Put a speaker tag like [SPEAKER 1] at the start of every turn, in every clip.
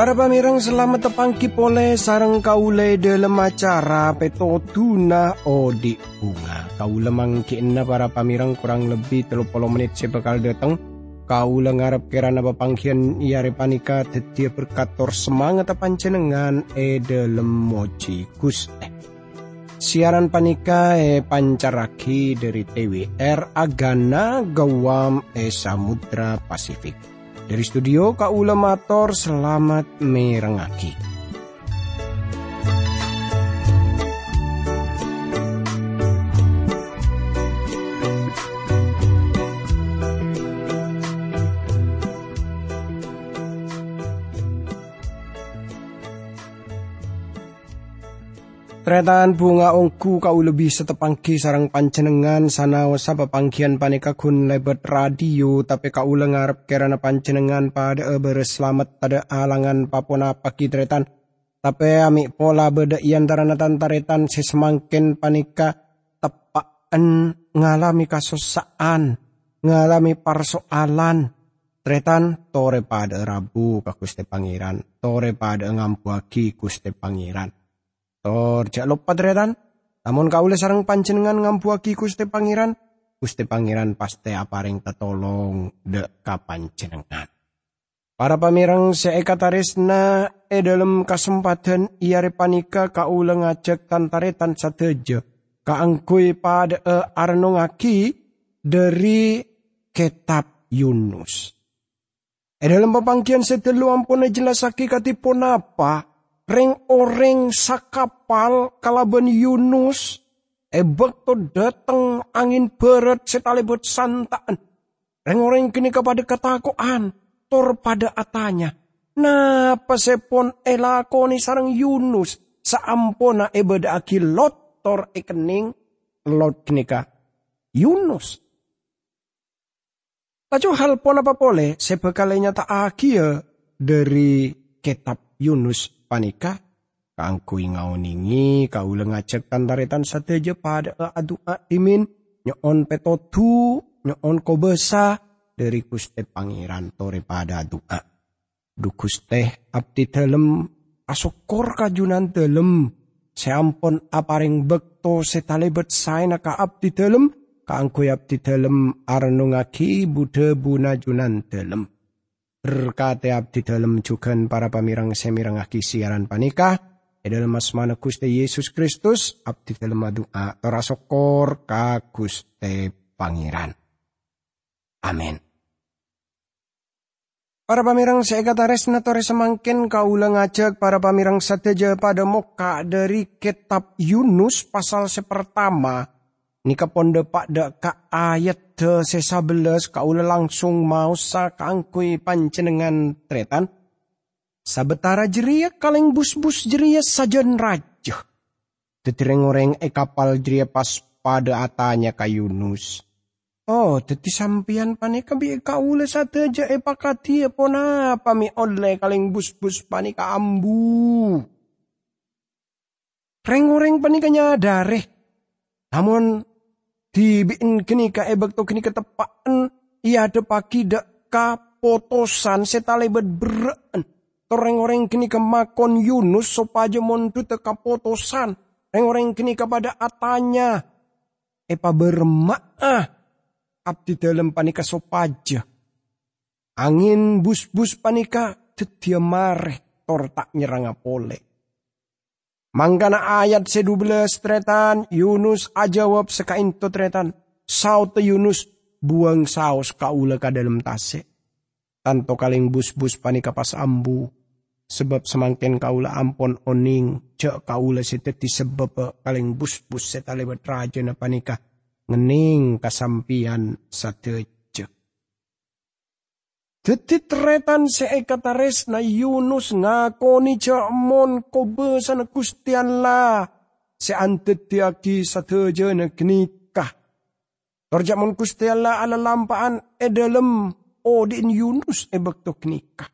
[SPEAKER 1] Para pamirang selamat tepangki pole sarang kaule dalam acara peto tuna odi bunga. Kaula mangkin para pamirang kurang lebih 30 menit bakal datang. Kaula ngarep kirana bapangkian iare panika tetia berkator semangat pancenengan e dalam moji guste. Siaran panika e pancaraki dari TWR Agana Gawam e Samudra Pasifik. Dari studio Kaula Mator selamat merengaki. Tretan bunga ongku kau lebih setepangki sarang pancenengan sana wasa pangkian paneka kun lebet radio tapi kau lengar kerana pancenengan pada berselamat pada alangan papona paki tretan. Tapi ami pola beda iantara natan taretan sesemangkin panika tepaan ngalami kasosaan ngalami persoalan. Tretan tore pada rabu kakuste pangeran tore pada ngampuaki kuste pangeran Tor jak lupa dredan. Namun kaule sarang panjenengan ngampuaki Gusti Pangeran, Gusti Pangeran pasti aparing tetolong de kapanjenengan. Para pamirang seekatarisna e dalam kesempatan iare panika kaula ngajak tantaretan sateja kaangkui pada e arnongaki dari kitab Yunus. E dalam pepangkian setelu ampun jelasaki katipun apa Reng-oreng sakapal kalaban Yunus. Ebek to dateng angin berat setalebet santaan. Reng-oreng kini kepada ketakuan. Tor pada atanya. Napa sepon elakoni sarang Yunus. Saampona ebeda aki lot tor ekening. Lot kenika Yunus. Tajo hal pon apa boleh sebekalnya tak akia dari kitab Yunus panika kangkui ngauningi kaula ngajak tantaretan sateja pada adu imin nyon petotu nyon kobesa dari kuste pangeran tore pada doa. Dukus teh abdi telem asokor kajunan telem seampun aparing bekto setalebet saena ka abdi telem kaangkui abdi telem arnungaki bude bunajunan telem. Berkati abdi dalam juga para pamirang semirang aki siaran panikah. E dalam asmana Gusti Yesus Kristus abdi dalam doa terasokor ka Gusti Pangeran. Amin. Para pamirang seekatares tore semangkin kaulah ngajak para pamirang sateja pada muka dari kitab Yunus pasal sepertama Nika ponde pak ka ayat de sesabeles kaula langsung mau sa kangkui pancenengan tretan. Sabetara jeria kaleng bus-bus jeria sajan raja. Tetireng-oreng e kapal jeria pas pada atanya ka Yunus. Oh, teti sampian panika bi kaula sateja e pakati e pona pami oleh kaleng bus-bus panika ambu. Reng-oreng panika nyadare. Namun dibiin kini ka ebek to kini ketepaan iya ada pagi dak. Ka potosan setalebet beren toreng-oreng kini ke makon Yunus sopaja mondu teka potosan reng-oreng kini kepada atanya. Epa bermaah abdi dalam panika sopaja angin bus-bus panika tetia mareh tor tak nyerang apole Mangkana ayat sedubelas tretan, Yunus ajawab sekain to tretan. Saut Yunus buang saus kaula ka dalam tase. Tanto kaling bus-bus panika pas ambu. Sebab semangkin kaula ampon oning, cek kaula seteti sebab kaling bus-bus setalebat raja na panika. Ngening kasampian sate Detitretan seekatares na Yunus ngakoni jamon kustian la. Seantet tiaki sateja na kenikah. Torjamon kustian la ala lampaan edalem odin Yunus e bakto kenikah.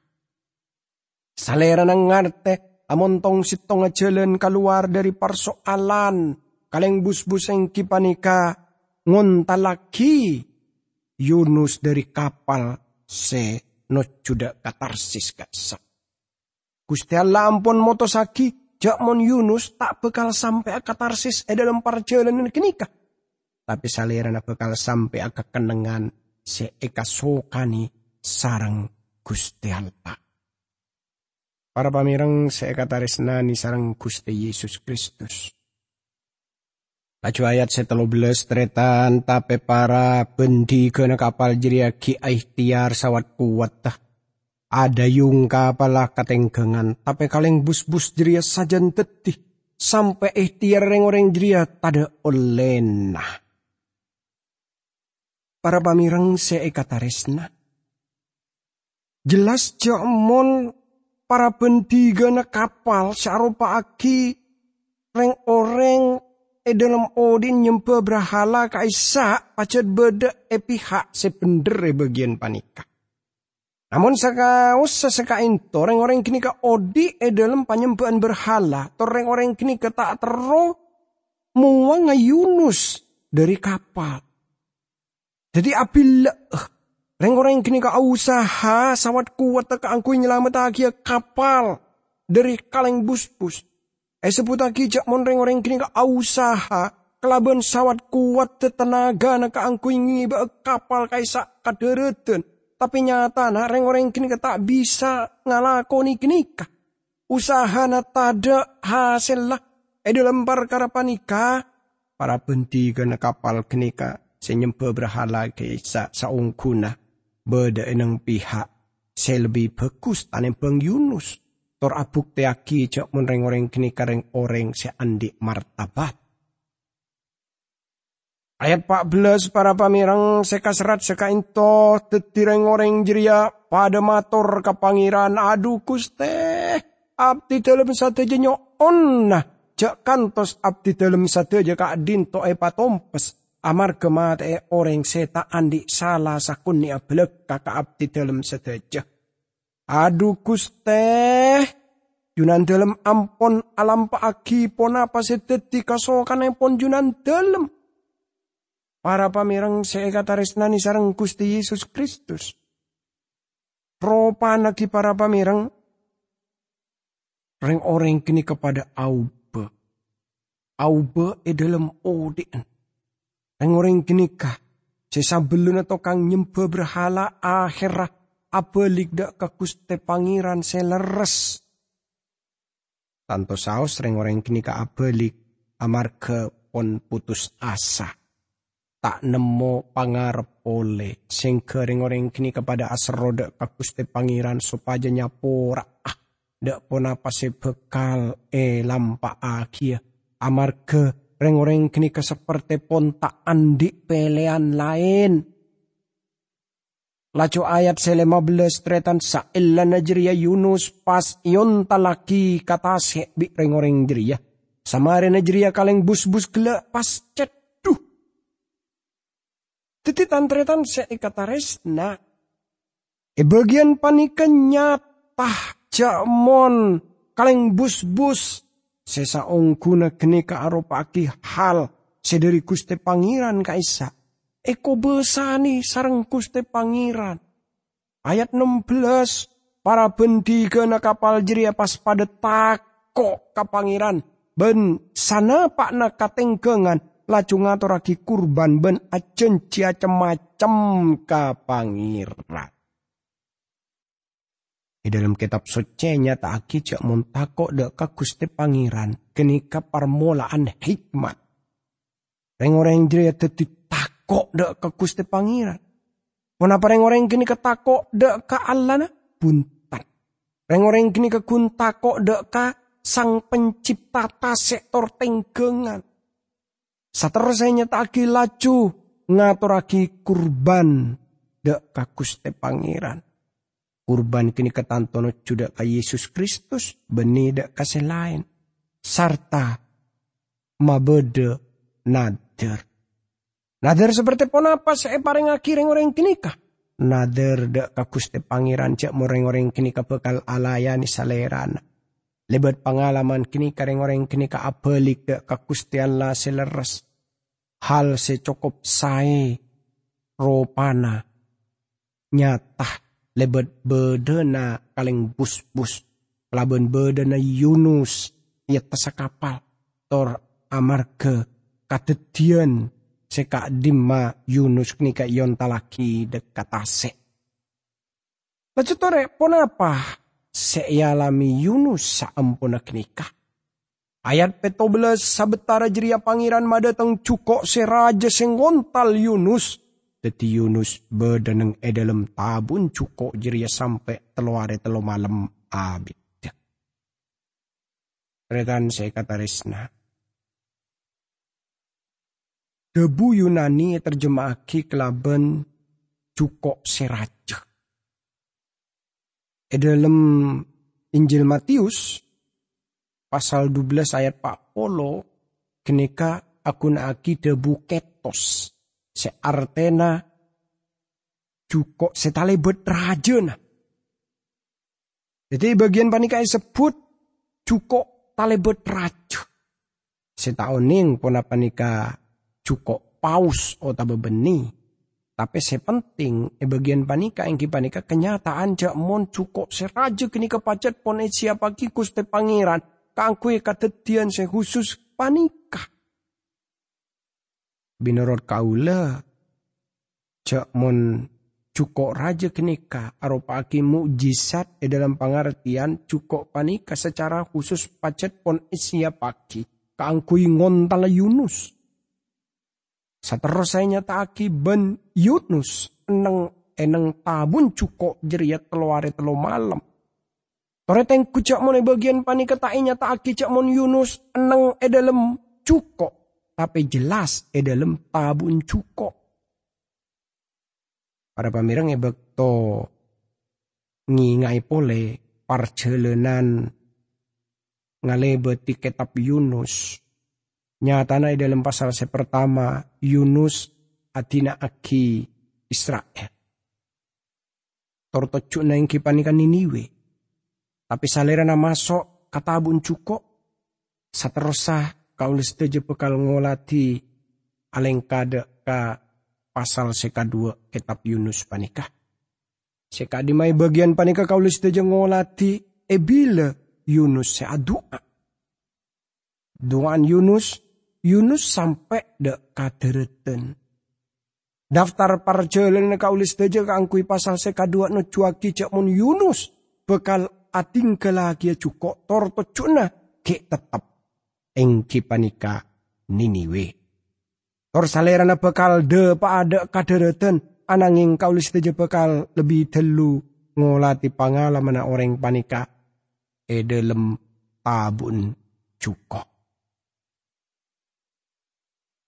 [SPEAKER 1] Salera ng ngarte amontong sitong jalan keluar dari persoalan. Kaleng bus-bus yang kipanika ngontalaki Yunus dari kapal se no juda katarsis katsa. Gusti Allah ampun motosaki Jakmon Yunus tak bekal sampai akatarsis e dalam perjalanan kenikah. Tapi salirana bekal sampai aka kenengan seeka sokani sarang Gusti Allah. Para pamirang seeka tarisnani sarang Gusti Yesus Kristus. Laju ayat belas tretan tapi para bendi kena kapal jeria ki tiar sawat kuat tah ada yung kapalah katenggengan, tapi kaleng bus-bus jeria sajan tetih, sampai ikhtiar reng-oreng jeria tada olena. Para pamirang seekataresna. Jelas jamon para bendiga na kapal sarupa aki reng oreng e dalam odin nyempe berhala kaisa pacet beda e pihak sependere bagian panika. Namun sakaus sesekain toreng orang kini ke odi e dalam penyembahan berhala. Toreng orang kini ke tak tero muang Yunus dari kapal. Jadi apila uh, reng orang kini ke usaha sawat kuat ke angku nyelamat kapal dari kaleng bus-bus. Eh sebut lagi jak mon reng orang kini ke usaha kelaban sawat kuat tenaga nak angku ngiba kapal kaisa kadereten tapi nyata na reng-reng kini tak bisa ngalakoni kini ka. Usaha na tada hasil lah. E dalam perkara panika. Para benti kena kapal kini ka. Senyempa berhala ke sa saungkuna. Beda enang pihak. Saya lebih bagus tanem peng Yunus. Tor abuk teaki cak mun reng-reng kini ka reng oreng seandik martabat. Ayat 14 para pamirang seka serat seka into tetireng orang jeria pada mator ke pangeran adu kuste abdi dalam satu jenyo onna jak kantos abdi dalam satu aja kak dinto e patompes amar kemat e orang seta andi salah sakuni ablek kakak abdi dalam satu adu kuste Junan dalam ampon alam pa aki pon apa sedeti kasokan pon junan dalam Para pamirang seeka taresnani sarang Gusti Yesus Kristus. Ropa nagi para pamirang. Reng orang kini kepada Aube. Aube e dalam odin. Reng orang kini kah. Sesabelun atau kang nyembe berhala akhirah. Abelik dak ke Gusti Pangeran seleres. Tanto saus reng orang kini ka abelik. Amarga pon putus asa tak nemu pangarep oleh sing kering kini kepada asroda kakuste pangeran supaya nyapora ah dak pun apa se bekal e lampa akia amar ke reng kini ke seperti pon tak andi pelean lain Lacu ayat selema belas tretan sa illa najriya Yunus pas ion talaki kata bi reng jeria. Samare najriya kaleng bus-bus gela pas cet Titi tantretan seikataresna. E bagian panikan nyata jamon kaleng bus-bus sesa ongkuna kene ka aropaki hal sederi kuste kaisa. Eko besani sarang kuste pangeran. Ayat 16 para bendiga na kapal jeria pas pada tako ka pangeran. Ben sana pak na katenggengan laju ngaturagi kurban ben ajen macem ka pangeran. Di dalam kitab suci nyata aki cak muntako dek ka gusti pangeran kenika permulaan hikmat. Reng-orang jaya teti takok dek ka gusti pangeran. Kenapa reng-orang kini ketakok dek ka Allah na buntan. Reng-orang kini kekuntako dek ka sang pencipta sektor tenggengan Saterusnya taki laju ngaturaki kurban dek kakus te pangeran. Kurban kini ketantono juda ka Yesus Kristus beni dek kasih lain. Sarta mabede nader. Nader seperti pon apa saya paling akhirnya orang kini kah? Nader dek kakus te pangeran cek moreng orang kini ka bekal alayani salerana. Lebat pengalaman kini kareng orang kini ka apelik dek kakustian la seleres hal secukup sae ropana nyata lebet bedena kaleng bus-bus laban bedana Yunus ia tasa kapal tor amarga kadedian seka dimma Yunus nika yon talaki dekat ase. Lalu tore ponapa sealami Yunus saampuna knika. Ayat petobles sabetara jeria pangeran madatang cukok seraja senggontal Yunus. Teti Yunus bedeneng edalem tabun cukok jeria sampai teluare telu malam abit. Retan saya kata resna. Debu Yunani terjemahki kelaben cukok seraja. E dalam Injil Matius pasal 12 ayat Pak Polo kenika akun aki debu ketos se artena cukok setalebet rajana. Jadi bagian panikai sebut cukok talebet raja. Pun apa cukup paus o tabe beni. Tapi sepenting e bagian panika yang panika kenyataan jak mon cukup seraja kini kepacet pon e siapa kikus te pangeran. Kangkui katetian se khusus panika. Binurut kaula cak mon cukup raja kenika arupa aki mukjizat di dalam pengertian cukup panika secara khusus pacet pon isia pagi kaangkui ngontal Yunus. Saterus saya nyata ben Yunus eneng eneng tabun cukup jeriat teluare telu malam. Toreteng kucak mon bagian panika tak nyata aki cak mon Yunus eneng edalem cukup tapi jelas edalem tabun cukup para pamirang bekto ngingai pole parjelenan ngalebeti kitab Yunus. Nyatana dalam pasal pertama Yunus adina aki Israel. Tortocu na yang kipanikan niniwe. Tapi salera na masuk katabun cuko. Saterusah kaulis teje bekal ngolati alengkade ka pasal seka dua kitab Yunus panikah. Seka di mai bagian panika kaulis teja ngolati ebila Yunus se adua. Doan Yunus, Yunus sampai de kadereten. Daftar parjelen kaulis teja kangkui pasal seka dua no cuaki cak mun Yunus bekal ating kelagia cuko torto cuna ke tetap engki panika niniwe. Tor salerana bekal de ada kadereten ananging kaulis teje bekal lebih telu ngolati pangalaman orang panika e dalam tabun cuko.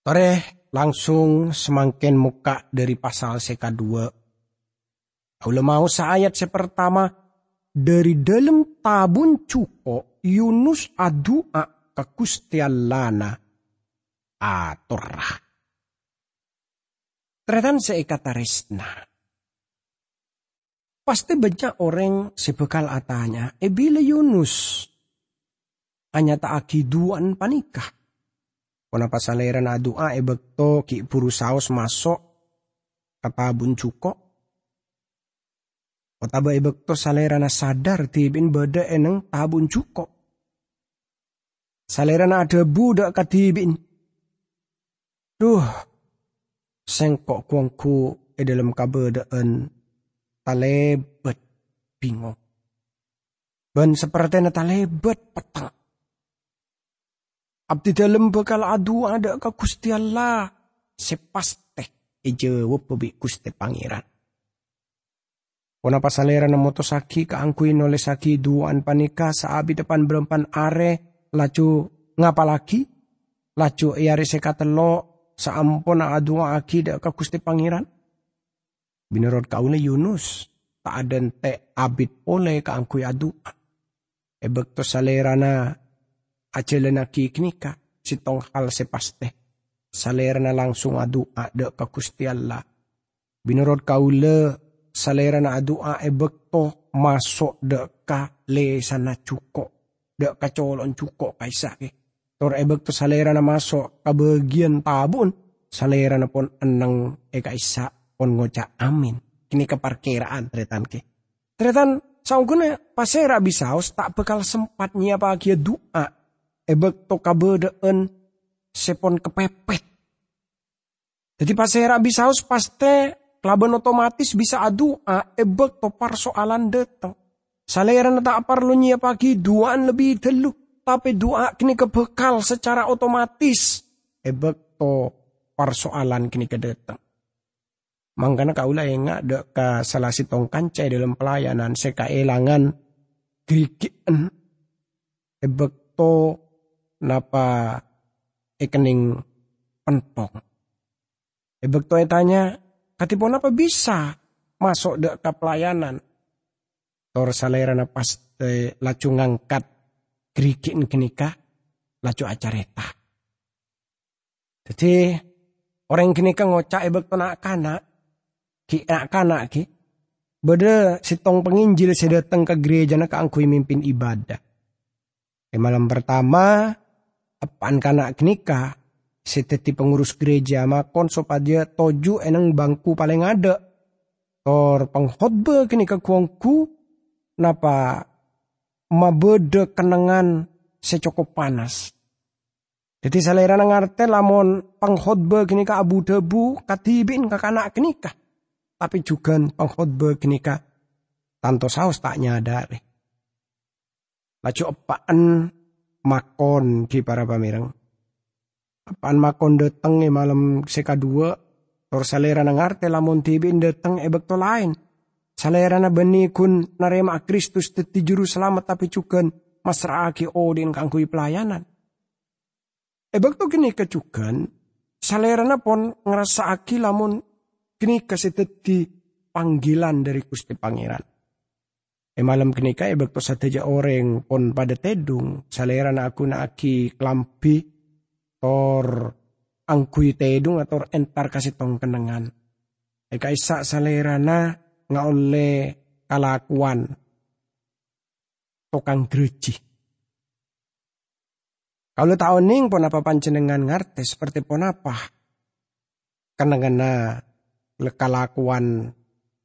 [SPEAKER 1] Tore langsung semakin muka dari pasal seka dua. Aula mau saayat sepertama dari dalam tabun cuko Yunus adua ke Kustialana aturah. Tretan seikata resna. Pasti banyak orang sebekal atanya, e bila Yunus hanya tak akiduan panikah. Kona pasaleran adua e bekto ki puru saus masuk katabun cuko. Otaba e bekto salerana sadar tibin beda eneng tabun cuko. Salerana ada budak katibin. Duh, sengkok kuangku e dalam kabedaan talebet bingung. Ben seperti na talebet petang. Abdi dalam bekal adu ada ke Gusti Allah. Sepaste e jawab pebi Gusti Pangeran. Kona pasalera na motosaki kaangkuin oleh saki duaan panika saabi depan berempan are lacu ngapa lagi? Lacu iare sekatelo saampona adua akida ka Gusti Pangeran. Binurot kauna Yunus, tak ada te abit oleh ka angkui adua. Ebek to salera na acele na kiknika, sitong hal sepaste. Salera na langsung adua de ka Gusti Allah. Binurot kaula salera na adua ebek to masuk de ka le sana cuko. De ka colon cuko kaisake Tor ebek to salera na masuk kabagian tabun, salera na pon anang eka isa pon ngoca amin. Kini keparkiraan tretan ke. Tretan Saungguna pasera bisaus tak bekal sempatnya pagi doa. Ebek to kabedeen sepon kepepet. Jadi pasera bisaus paste laban otomatis bisa adua ebek to persoalan datang. Saleran tak perlu pagi duaan lebih telu. Tapi doa kini kebekal secara otomatis. Ebek to persoalan kini kedatang. Mangkana kaula enga dek ka salah tong kancai dalam pelayanan seka elangan grikian ebekto napa ekening pentong. Ebekto tanya katipon apa bisa masuk dek ka pelayanan. Tor salera na pas lacu ngangkat grikin kenika lacu acareta. Jadi orang kini kan ngocak ebek nak kanak ki kana ki beda sitong penginjil saya datang ke gereja nak angkui mimpin ibadah. Di malam pertama apaan kana knika seteti pengurus gereja makon sopadia toju enang bangku paling ada. Tor pengkhotbah kini ke kuangku napa mabede kenangan secokop panas. Jadi selera ngarte lamon pengkhotbah kini ke abu debu katibin ke kanak kini kah tapi juga pengkhotbah kenika tanto saus tak nyadari. Laju apaan makon ki para pamirang. Apaan makon dateng e malam seka dua, tor salera nangarte lamun tibin dateng ebek to lain. Salera na beni kun narema Kristus teti juru selamat tapi juga masraki odin kangkui pelayanan. Ebek to kini kecukan, salera na pon ngerasa aki lamun kini kasih teti panggilan dari Gusti Pangeran. E malam kini kaya bekto sateja orang pon pada tedung salera na aku na aki klampi tor angkui tedung atau entar kasih tong kenangan. E kaisa salera na nga oleh kalakuan tokang gereji. Kalau tahun ning pon apa pancenengan ngarte seperti pon apa? Kenangan na kelakuan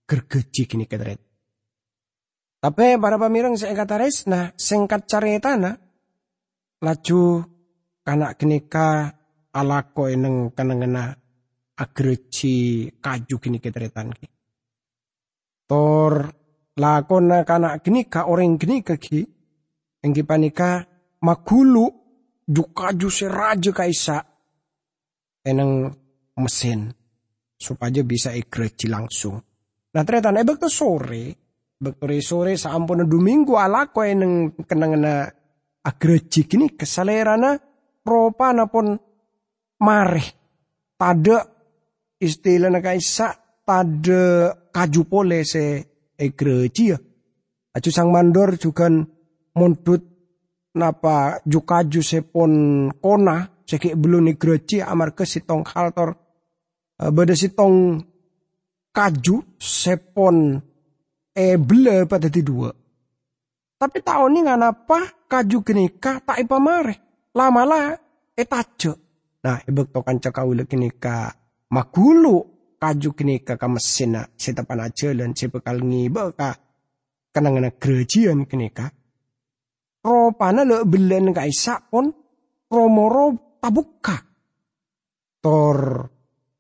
[SPEAKER 1] gergeji gini ketret. Tapi para pamirang saya kata nah singkat na laju kanak kenika alako eneng kanengena agreji kaju gini ketretan ki. Tor lakona kanak kenika orang kenika ki engki panika makulu jukaju seraja kaisa eneng mesin supaya bisa igreji langsung. Nah ternyata ebek tuh sore, bektori sore saampun domingo ala ko eneng kenangana agreji kini kesalerana ropa napon mare. Tada istilah na kaisa tada kaju pole se igreji ya. Acu sang mandor juga mundut napa jukaju sepon kona seki belum igreji amar kesitong haltor Eh, beda tong kaju sepon eble pada di dua. Tapi tahun ini nggak apa kaju kenika tak ipa mare. Lama lah etaje. Nah ibek to kanca kaula kenika makulu kaju kenika ka mesina setapan aja dan si bekal ngibe ka kenangan kenika. Ropana le belen ka isa pon romoro tabuka. Tor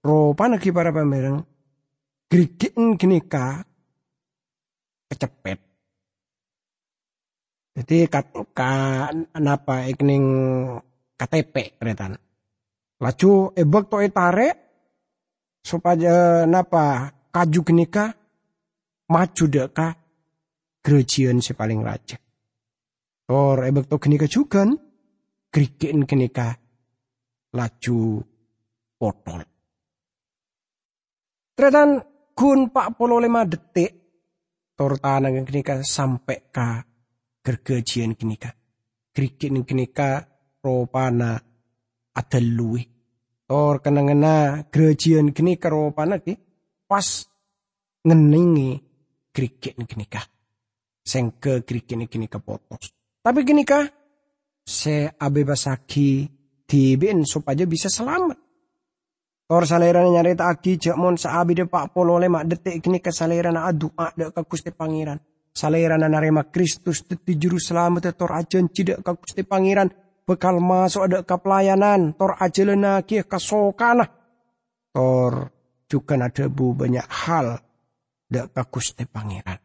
[SPEAKER 1] Ropa nagi para pamerang grigiin kenika kecepet. Jadi kat ka napa ikning KTP keretan. Laju ebek to etare supaya napa kaju kenika maju deka gerejian si paling raja. Tor ebek to kenika juga grigiin kenika laju potol. Tretan kun pak polo lima detik tortana kenika sampai ka gergajian kenika. Krikin kenika ropana ada lui. Tor kenangena gerejian kenika ropana ki pas ngeningi krikin kenika. Sengke krikin kenika potos. Tapi kenika se abebasaki tibin supaya bisa selamat. Tor salerana nyarita aki cek mon saabi de pak polo mak detik kini ke salerana adua de ke kusti pangeran. salera narema Kristus teti juru selamat tor ajen cidak ka Gusti Pangeran bekal masuk ada ke pelayanan tor ajelena kia kasokana tor juga ada bu banyak hal dak ka Gusti Pangeran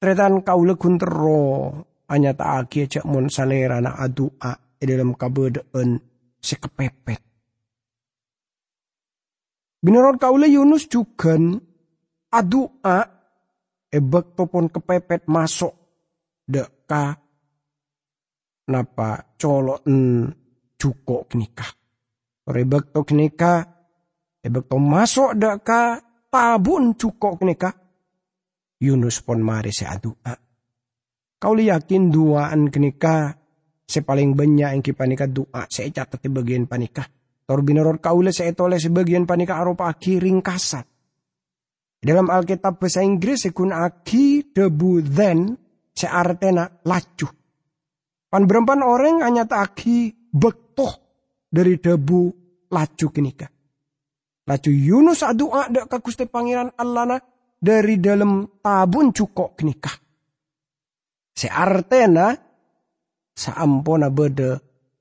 [SPEAKER 1] Tretan kau legun tero hanya tak akia cak mon salera na adua di dalam kabedeen sekepepet. Binarot kaula Yunus juga adua ebek topon kepepet masuk deka napa colok cuko knikah. Rebek to knikah ebek to masuk deka tabun cuko knikah Yunus pon mari se adua. Kau yakin duaan kenika se paling banyak yang panika doa se catat di bagian panika. Tor binoror kaula se etole sebagian panika aropa aki ringkasan. Dalam Alkitab bahasa Inggris sekun aki debu then se artena lacu. Pan berempan orang hanya aki bektoh dari debu lacu kenika. Lacu Yunus adua dak kakuste pangeran Allah na dari dalam tabun cukok nikah. Seartena saampona bede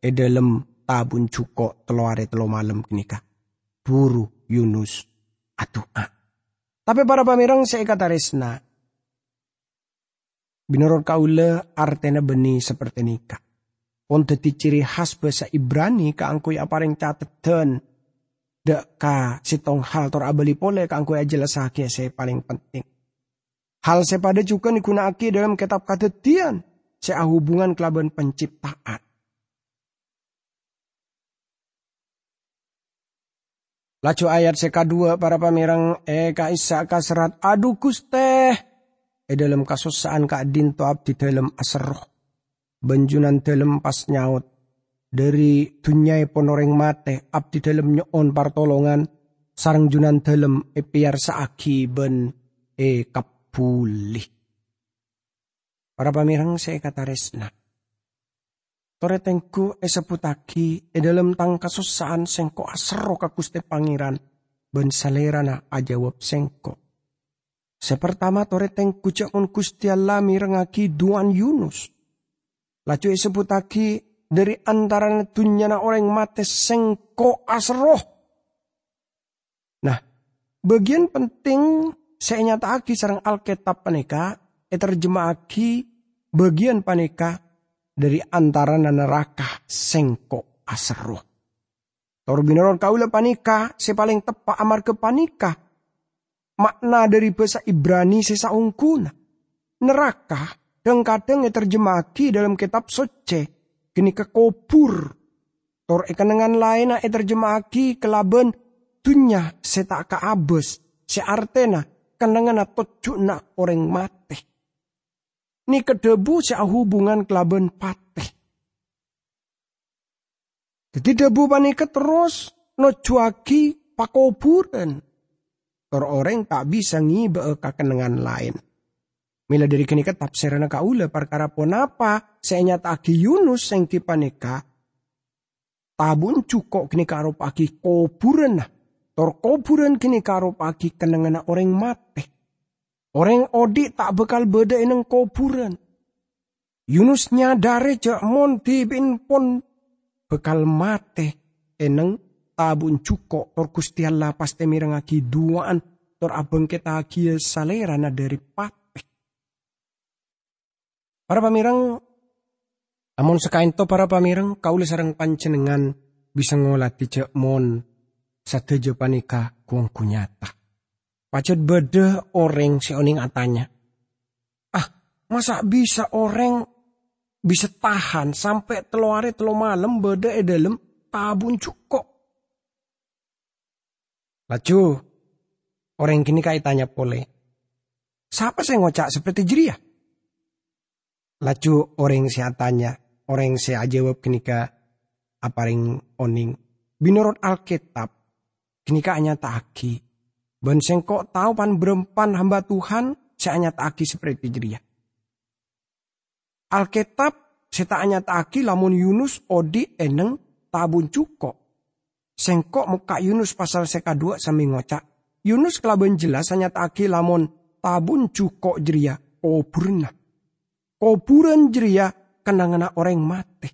[SPEAKER 1] e dalam tabun cukok teluare telo malam nikah. Buru Yunus atua. Tapi para pamirang saya kata resna. Binurut kaula artena beni seperti nikah. Ponte ciri khas bahasa Ibrani keangkui apareng catetan Dek ka sitong hal tor abali pole ka angko jelasake saya paling penting. Hal sepada juga aki dalam kitab kadetian saya hubungan kelaban penciptaan. Lacu ayat seka dua para pamirang e ka isa ka serat adu kuste. E dalam kasusaan ka dinto abdi dalam aseroh. Benjunan dalam pas nyaut dari dunyai ponoreng mate abdi dalam nyoon partolongan sarang junan dalam e piar saaki ben e kapuli. Para pamirang saya kata resna. Toretengku e seputaki e dalam tang kasusaan sengko asero kakuste pangeran ben salerana ajawab sengko. Sepertama toretengku cak on kusti Allah mirengaki duan Yunus. Lacu e seputaki dari antara na orang mate sengko asroh. Nah, bagian penting saya nyata aki sarang Alkitab paneka, e bagian paneka dari antara neraka sengko asroh. Tor binaron kaula panika, paling tepat amar ke panika. Makna dari bahasa Ibrani sesa ungkuna. Neraka, dan kadang terjemaki dalam kitab suci kini kekopur. Tor ikanengan lain e terjemahki kelaben dunya seta ka abes se artena kenangan na orang mate. Ni kedebu se hubungan kelaben pate. Jadi debu panika terus no cuaki pakoburan. Orang tak bisa ngiba kenangan lain. Mila dari kini tafsiran kaula perkara ponapa saya nyata aki Yunus yang kipaneka tabun cukok kini karop aki koburan nah. Tor koburan kini karop aki kenangan orang mate. Orang odi tak bekal beda ineng koburan. Yunus nyadare cak mon tibin pon bekal mate eneng tabun cukok tor kusti Allah pasti mirengaki duaan tor abeng kita kia salerana dari pat Para pamirang, sekain to para pamirang, kauli sarang pancenengan bisa ngolati cek mon satejo panika kuang kunyata. Pacet beda orang si oning atanya. Ah, masa bisa orang bisa tahan sampai telo hari telo malam beda e dalam tabun cukup. Lacu, orang kini kaitannya pole. Siapa saya ngocak seperti jeria? Lacu orang saya tanya, orang saya jawab kenika aparing oning. Binurut Alkitab, kenika hanya taki. Ben sengkok tahu pan berempan hamba Tuhan, saya hanya taki seperti jeria. Alkitab saya hanya taki lamun Yunus odi eneng tabun cukok. Sengkok muka Yunus pasal seka dua sami ngocak. Yunus kelaben jelas hanya taki lamun tabun cukok jeria kuburan. Kuburan jeria kenangan orang mati.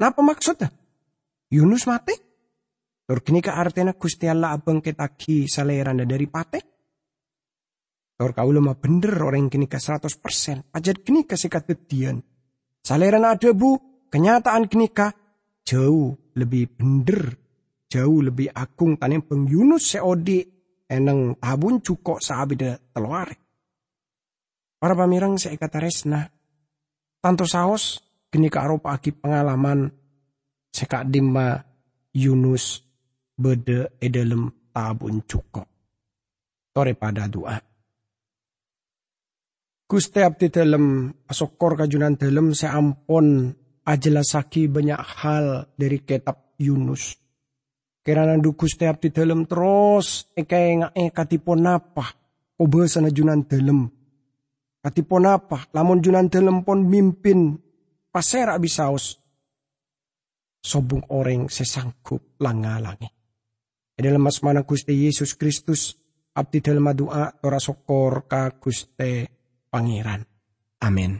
[SPEAKER 1] Napa maksudnya? Yunus mati? Tur kini ke artinya Gusti Allah abang ketaki saleranda dari pate? Tur kau lemah bener orang kini ke 100%. Pajat kini ke sikat dian. Saleran ada bu, kenyataan kini ke jauh lebih bener. Jauh lebih agung tani bang Yunus seodi eneng tabun cukok saabida teluare. Para pamirang saya kata resna. Tanto saos kini ke aropa aki pengalaman sekak dimma Yunus bede edelem tabun cukup. Tore pada doa. Gusti abdi dalam asokor kajunan dalam seampun ajelasaki banyak hal dari kitab Yunus. Kirana du Gusti abdi dalam terus eke ngae katipon apa kobe sana junan dalam. Katipon apa lamun junan dalam pon mimpin pasera bisaos sobung orang sesangkup langalangi. Dalam mas mana Gusti Yesus Kristus abdi dalam doa tora sokor ka Gusti Pangeran. Amin.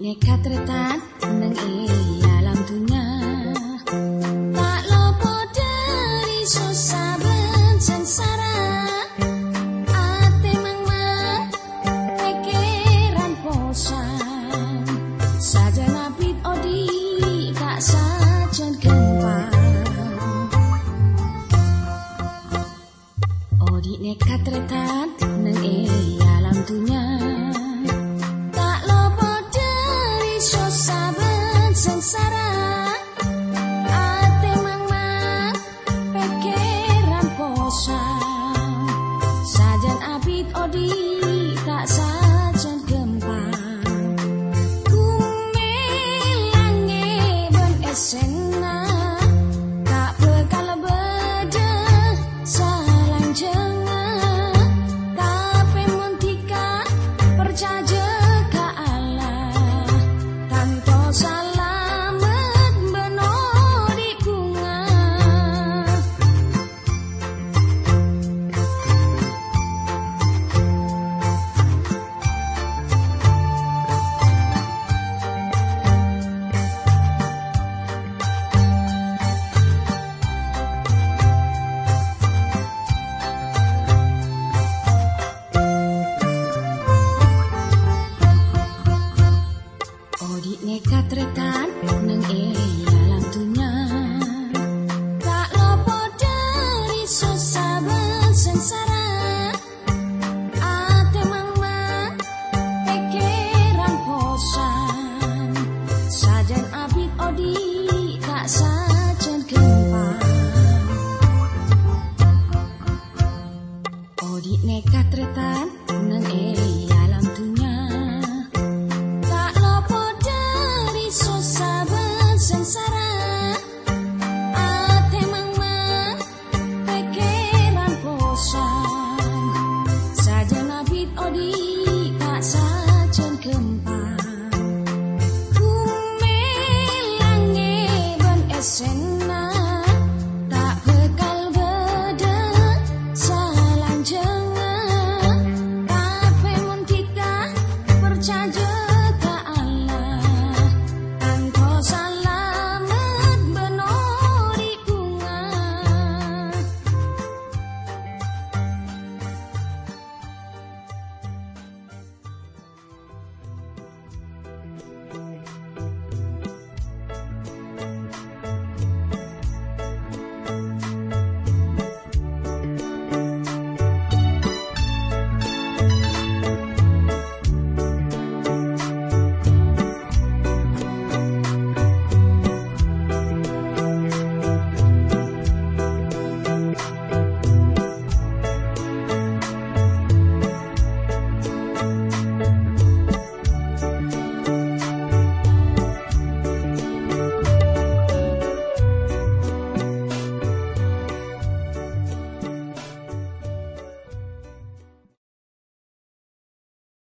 [SPEAKER 2] Nekat retan